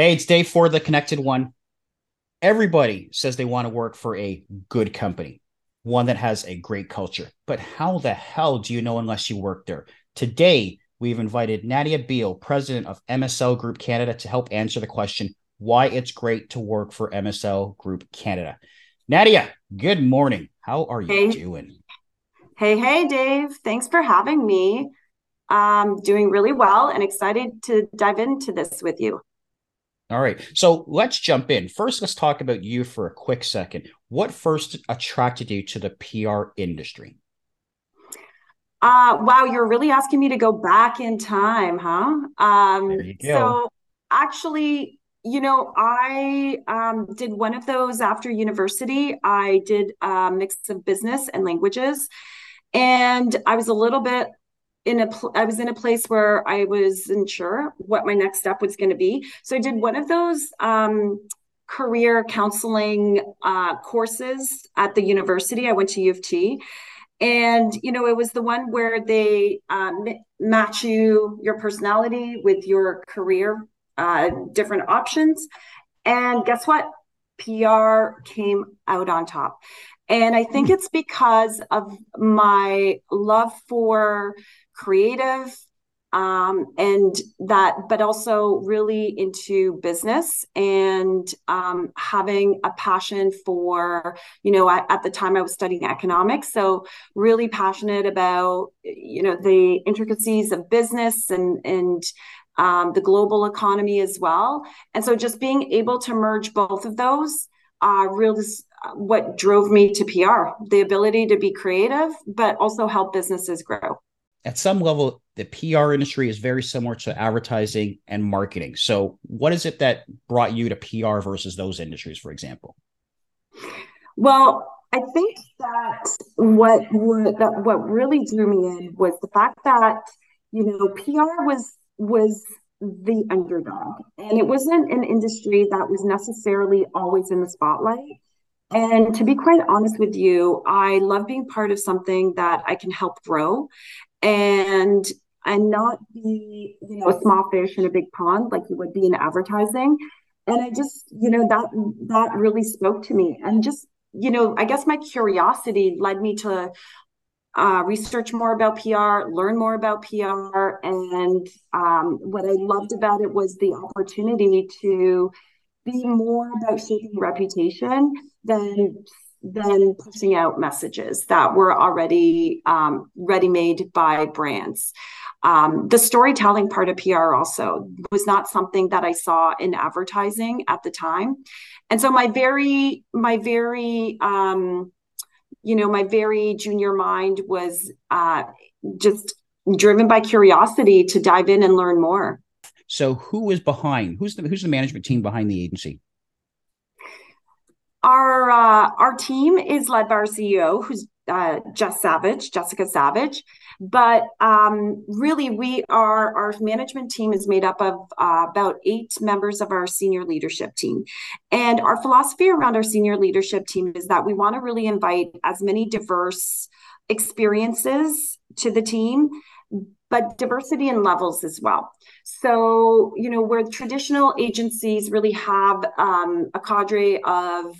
Hey, it's day four, the connected one. Everybody says they want to work for a good company, one that has a great culture. But how the hell do you know unless you work there? Today, we've invited Nadia Beale, president of MSL Group Canada, to help answer the question why it's great to work for MSL Group Canada. Nadia, good morning. How are you hey. doing? Hey, hey, Dave. Thanks for having me. I'm doing really well and excited to dive into this with you. All right. So let's jump in. First, let's talk about you for a quick second. What first attracted you to the PR industry? Uh, wow, you're really asking me to go back in time, huh? Um, there you go. So actually, you know, I um, did one of those after university. I did a mix of business and languages. And I was a little bit in a pl- I was in a place where I wasn't sure what my next step was going to be. So I did one of those um, career counseling uh, courses at the university. I went to U of T, and you know it was the one where they um, match you your personality with your career uh, different options. And guess what? PR came out on top. And I think hmm. it's because of my love for creative um, and that, but also really into business and um, having a passion for, you know, I, at the time I was studying economics, so really passionate about, you know, the intricacies of business and and um, the global economy as well. And so just being able to merge both of those uh, really what drove me to PR, the ability to be creative, but also help businesses grow. At some level, the PR industry is very similar to advertising and marketing. So, what is it that brought you to PR versus those industries, for example? Well, I think that what that what really drew me in was the fact that you know PR was was the underdog, and it wasn't an industry that was necessarily always in the spotlight. And to be quite honest with you, I love being part of something that I can help grow and and not be, you know, a small fish in a big pond like you would be in advertising. And I just, you know, that that really spoke to me. And just, you know, I guess my curiosity led me to uh, research more about PR, learn more about PR. And um, what I loved about it was the opportunity to be more about shaping reputation than than pushing out messages that were already um, ready made by brands. Um, the storytelling part of PR also was not something that I saw in advertising at the time, and so my very my very um, you know my very junior mind was uh, just driven by curiosity to dive in and learn more. So who is behind? Who's the who's the management team behind the agency? Our uh, our team is led by our CEO, who's uh, Jess Savage, Jessica Savage. But um, really, we are our management team is made up of uh, about eight members of our senior leadership team, and our philosophy around our senior leadership team is that we want to really invite as many diverse experiences to the team but diversity in levels as well. So, you know, where traditional agencies really have um, a cadre of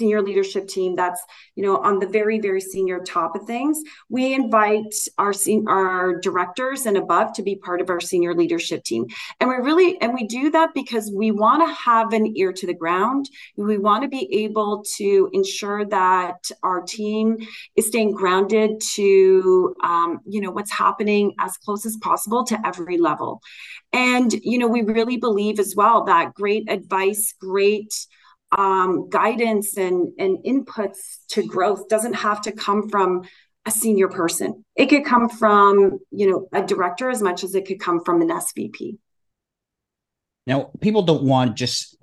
senior leadership team that's you know on the very very senior top of things we invite our our directors and above to be part of our senior leadership team. And we really and we do that because we want to have an ear to the ground. We want to be able to ensure that our team is staying grounded to um, you know what's happening as close as possible to every level. And you know we really believe as well that great advice great um, guidance and, and inputs to growth doesn't have to come from a senior person. It could come from, you know, a director as much as it could come from an SVP. Now, people don't want just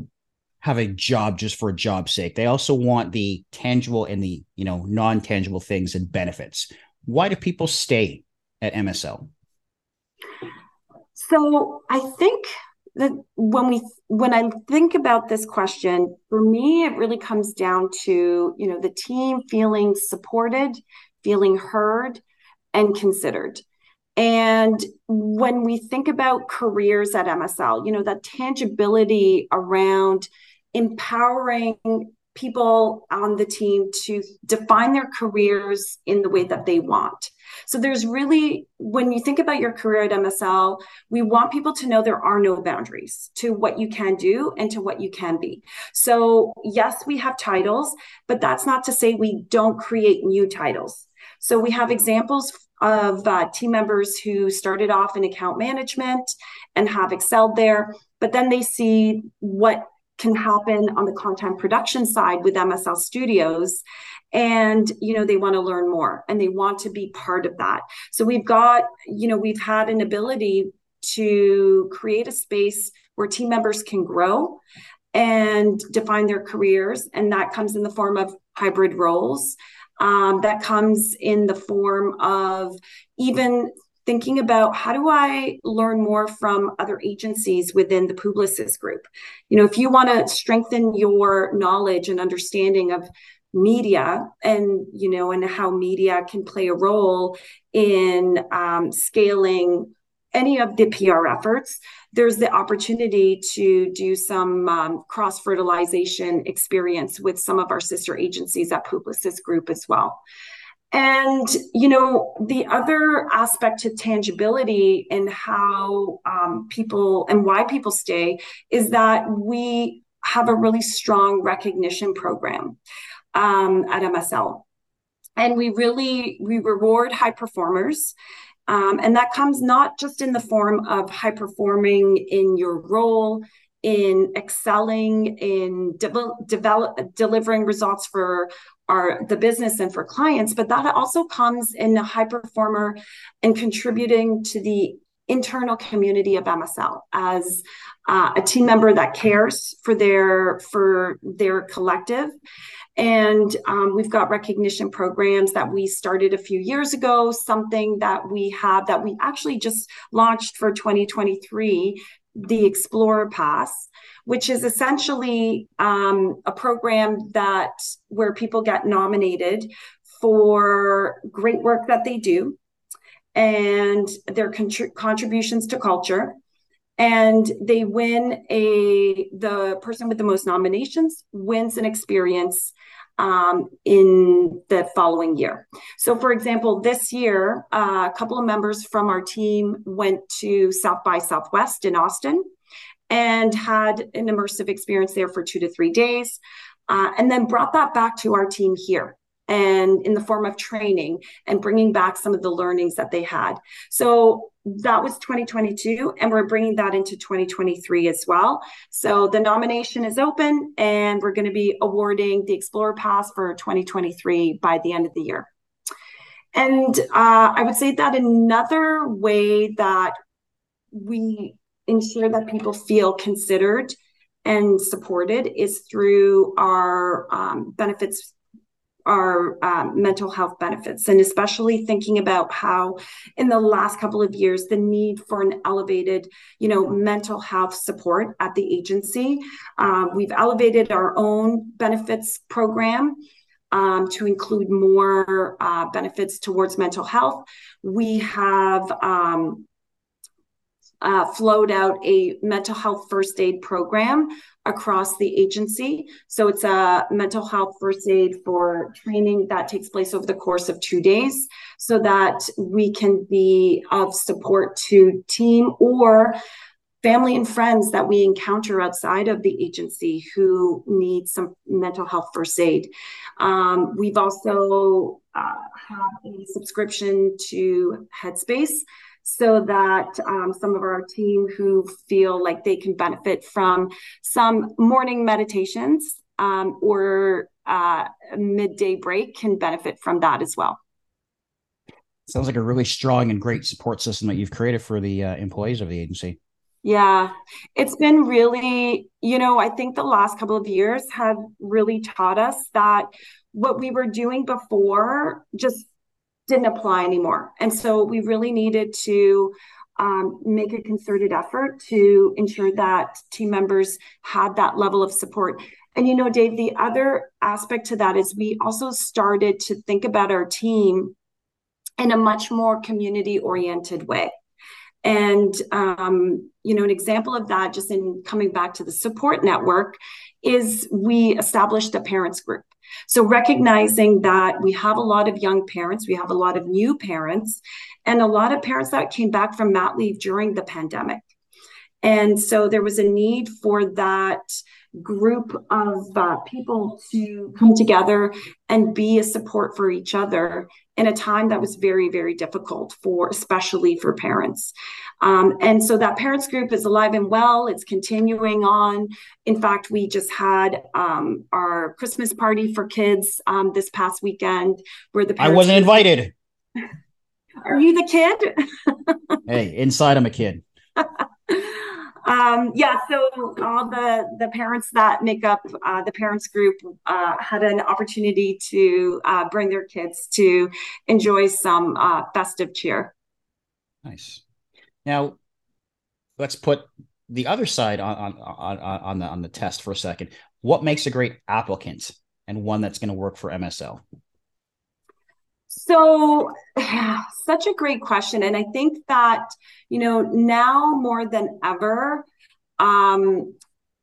have a job just for a job's sake. They also want the tangible and the, you know, non-tangible things and benefits. Why do people stay at MSL? So I think when we when I think about this question, for me, it really comes down to you know the team feeling supported, feeling heard, and considered. And when we think about careers at MSL, you know, that tangibility around empowering people on the team to define their careers in the way that they want. So there's really, when you think about your career at MSL, we want people to know there are no boundaries to what you can do and to what you can be. So, yes, we have titles, but that's not to say we don't create new titles. So we have examples of uh, team members who started off in account management and have excelled there, but then they see what can happen on the content production side with MSL Studios. And you know they want to learn more and they want to be part of that. So we've got you know we've had an ability to create a space where team members can grow and define their careers. And that comes in the form of hybrid roles. Um, that comes in the form of even thinking about how do I learn more from other agencies within the Publicis Groupe. You know, if you want to strengthen your knowledge and understanding of media and you know and how media can play a role in um, scaling any of the PR efforts, there's the opportunity to do some um, cross fertilization experience with some of our sister agencies at Publicis Groupe as well. And, you know, the other aspect to tangibility and how um, people and why people stay is that we have a really strong recognition program um, at MSL. And we really we reward high performers. Um, and that comes not just in the form of high performing in your role, in excelling, in de- develop, delivering results for our the business and for clients, but that also comes in a high performer and contributing to the internal community of MSL as uh, a team member that cares for their for their collective. And um, we've got recognition programs that we started a few years ago, something that we have that we actually just launched for 2023, the Explorer Pass, which is essentially um, a program that where people get nominated for great work that they do and their contr- contributions to culture and they win a the person with the most nominations wins an experience um, in the following year. So, for example, this year, uh, a couple of members from our team went to South by Southwest in Austin and had an immersive experience there for two to three days, uh, and then brought that back to our team here and in the form of training and bringing back some of the learnings that they had. So that was 2022 and we're bringing that into 2023 as well so the nomination is open and we're going to be awarding the explorer pass for 2023 by the end of the year and uh, i would say that another way that we ensure that people feel considered and supported is through our um, benefits our um, mental health benefits, and especially thinking about how, in the last couple of years, the need for an elevated, you know, mental health support at the agency. Um, we've elevated our own benefits program. Um, to include more uh, benefits towards mental health. We have um, uh, flowed out a mental health first aid program across the agency. So it's a mental health first aid for training that takes place over the course of two days so that we can be of support to team or family and friends that we encounter outside of the agency who need some mental health first aid. Um, we've also uh, have a subscription to Headspace so that um, some of our team who feel like they can benefit from some morning meditations um, or uh, midday break can benefit from that as well. Sounds like a really strong and great support system that you've created for the uh, employees of the agency. Yeah, it's been really, you know, I think the last couple of years have really taught us that what we were doing before just didn't apply anymore. And so we really needed to um, make a concerted effort to ensure that team members had that level of support. And you know, Dave, the other aspect to that is we also started to think about our team in a much more community oriented way. And, um, you know, an example of that, just in coming back to the support network, is we established a parents group. So recognizing that we have a lot of young parents, we have a lot of new parents, and a lot of parents that came back from mat leave during the pandemic. And so there was a need for that group of uh, people to come together and be a support for each other in a time that was very, very difficult for, especially for parents. Um, and so that parents group is alive and well. It's continuing on. In fact, we just had um, our Christmas party for kids um, this past weekend, where the I wasn't invited. Are you the kid? hey, inside I'm a kid. um, yeah, so all the the parents that make up uh, the parents group uh, had an opportunity to uh, bring their kids to enjoy some uh, festive cheer. Nice. Now, let's put the other side on on on, on the on the test for a second. What makes a great applicant and one that's going to work for MSL? So, such a great question. And I think that, you know, now more than ever, um,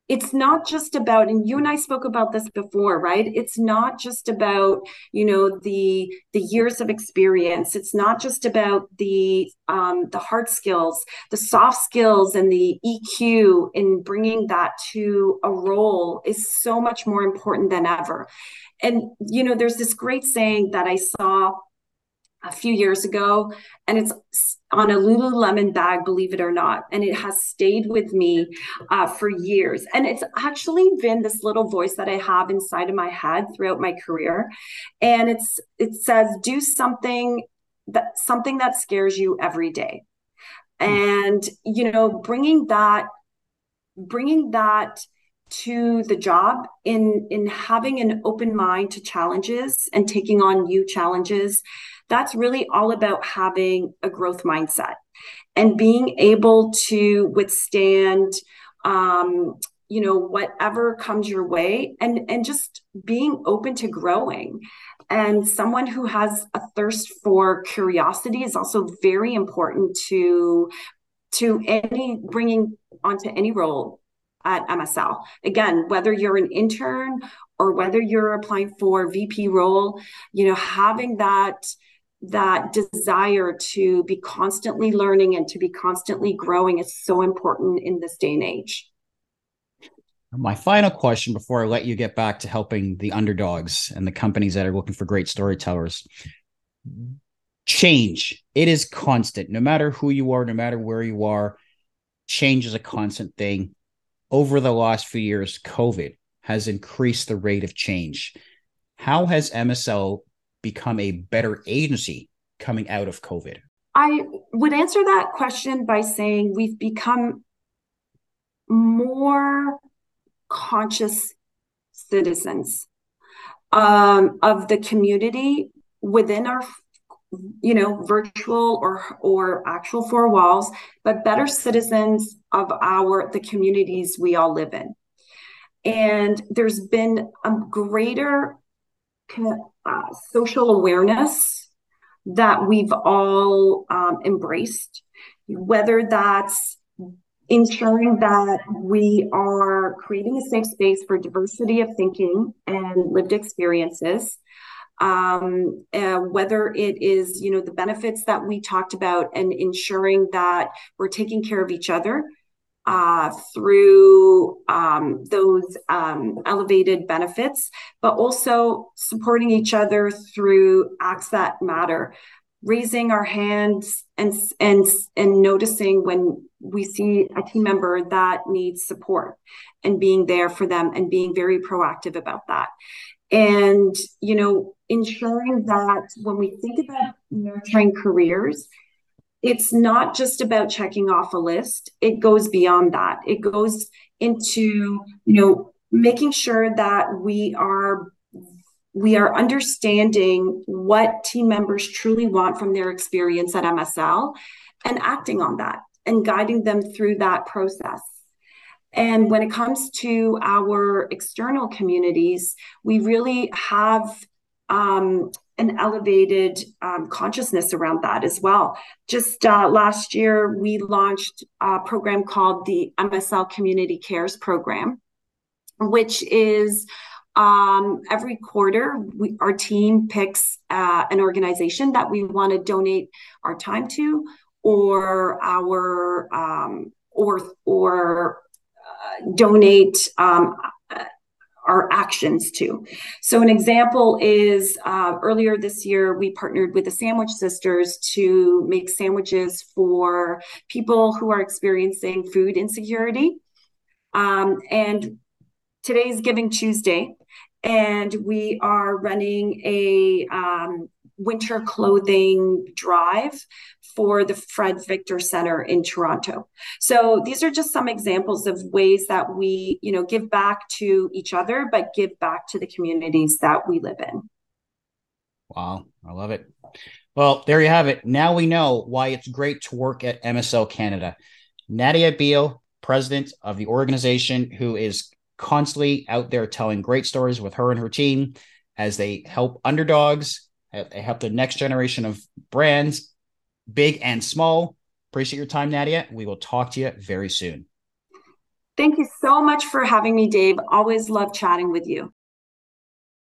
it's not just about and you and i spoke about this before right? It's not just about you know the the years of experience. It's not just about the um, the hard skills the soft skills and the eq in bringing that to a role is so much more important than ever. And you know there's this great saying that i saw a few years ago, and it's on a Lululemon bag, believe it or not, and it has stayed with me uh, for years. And it's actually been this little voice that I have inside of my head throughout my career, and it's it says, "Do something that something that scares you every day," hmm. and you know, bringing that, bringing that to the job in in having an open mind to challenges and taking on new challenges that's really all about having a growth mindset and being able to withstand um, you know whatever comes your way and and just being open to growing. And someone who has a thirst for curiosity is also very important to to any bringing onto any role at MSL. Again, whether you're an intern or whether you're applying for VP role, you know, having that that desire to be constantly learning and to be constantly growing is so important in this day and age. My final question before I let you get back to helping the underdogs and the companies that are looking for great storytellers. Change. It is constant. No matter who you are, no matter where you are, change is a constant thing. Over the last few years, COVID has increased the rate of change. How has MSL become a better agency coming out of COVID? I would answer that question by saying we've become more conscious citizens um, of the community within our you know virtual or or actual four walls but better citizens of our the communities we all live in. And there's been a greater uh, social awareness that we've all um, embraced, whether that's ensuring that we are creating a safe space for diversity of thinking and lived experiences um, uh, whether it is you know the benefits that we talked about and ensuring that we're taking care of each other uh, through um, those um, elevated benefits, but also supporting each other through acts that matter, raising our hands and and and noticing when we see a team member that needs support and being there for them and being very proactive about that and you know ensuring that when we think about nurturing careers it's not just about checking off a list it goes beyond that it goes into you know making sure that we are we are understanding what team members truly want from their experience at MSL and acting on that and guiding them through that process. And when it comes to our external communities, we really have um, an elevated um, consciousness around that as well. Just uh, last year, we launched a program called the MSL Community Cares Program, which is um, every quarter, we, our team picks uh, an organization that we want to donate our time to, or our um, or or donate um, our actions to. So, an example is uh, earlier this year, we partnered with the Sandwich Sisters to make sandwiches for people who are experiencing food insecurity. Um, and today's Giving Tuesday, and we are running a um, winter clothing drive for the Fred Victor Center in Toronto. So these are just some examples of ways that we, you know, give back to each other, but give back to the communities that we live in. Wow, I love it. Well, there you have it. Now we know why it's great to work at MSL Canada. Nadia Beale, president of the organization, who is constantly out there telling great stories with her and her team as they help underdogs they help the next generation of brands, big and small. Appreciate your time, Nadia. We will talk to you very soon. Thank you so much for having me, Dave. Always love chatting with you.